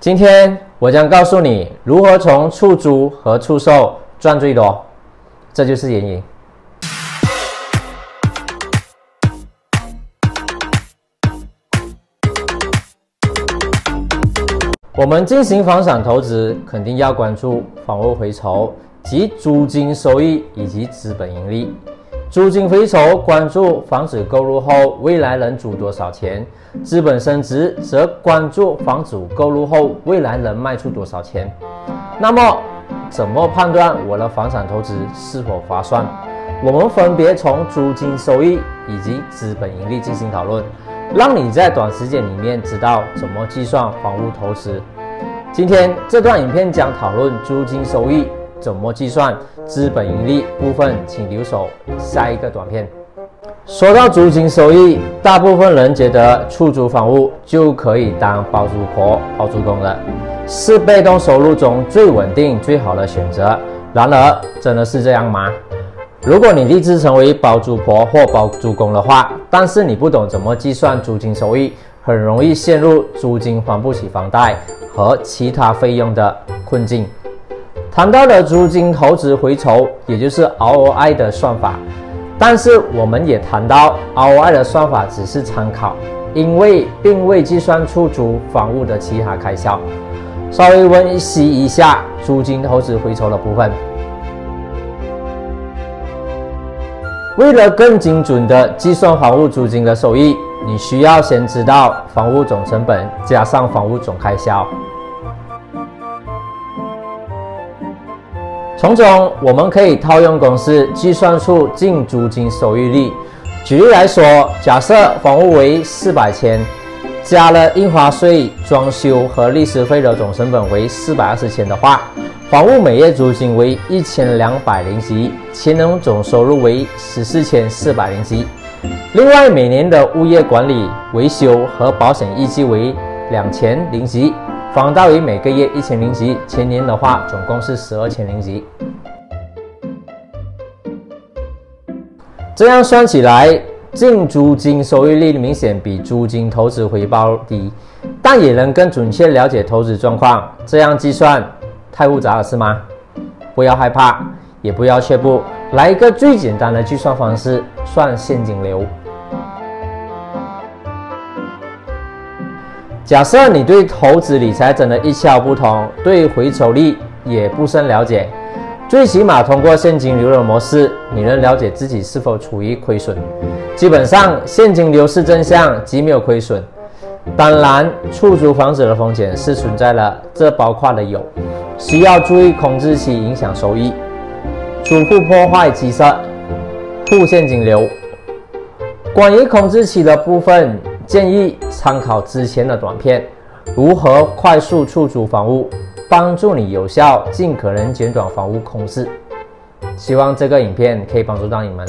今天我将告诉你如何从出租和出售赚最多，这就是原因。我们进行房产投资，肯定要关注房屋回酬及租金收益以及资本盈利。租金回收关注房子购入后未来能租多少钱，资本升值则关注房子购入后未来能卖出多少钱。那么，怎么判断我的房产投资是否划算？我们分别从租金收益以及资本盈利进行讨论，让你在短时间里面知道怎么计算房屋投资。今天这段影片将讨论租金收益。怎么计算资本盈利部分？请留守下一个短片。说到租金收益，大部分人觉得出租房屋就可以当包租婆、包租公了，是被动收入中最稳定、最好的选择。然而，真的是这样吗？如果你立志成为包租婆或包租公的话，但是你不懂怎么计算租金收益，很容易陷入租金还不起房贷和其他费用的困境。谈到了租金投资回酬，也就是 ROI 的算法，但是我们也谈到 ROI 的算法只是参考，因为并未计算出租房屋的其他开销。稍微温习一下租金投资回酬的部分。为了更精准的计算房屋租金的收益，你需要先知道房屋总成本加上房屋总开销。从中我们可以套用公式计算出净租金收益率。举例来说，假设房屋为四百千，加了印花税、装修和律师费的总成本为四百二十千的话，房屋每月租金为一千两百零七，前年总收入为十四千四百零七。另外，每年的物业管理、维修和保险预计为两千零七。房贷为每个月一千零几，前年的话总共是十二千零几。这样算起来，净租金收益率明显比租金投资回报低，但也能更准确了解投资状况。这样计算太复杂了是吗？不要害怕，也不要却步，来一个最简单的计算方式，算现金流。假设你对投资理财真的一窍不通，对回酬率也不甚了解，最起码通过现金流的模式，你能了解自己是否处于亏损。基本上现金流是正向，即没有亏损。当然，出租房子的风险是存在了，这包括了有：需要注意控制期影响收益，租户破坏基设，负现金流。关于控制期的部分。建议参考之前的短片，如何快速出租房屋，帮助你有效、尽可能减短房屋空置。希望这个影片可以帮助到你们。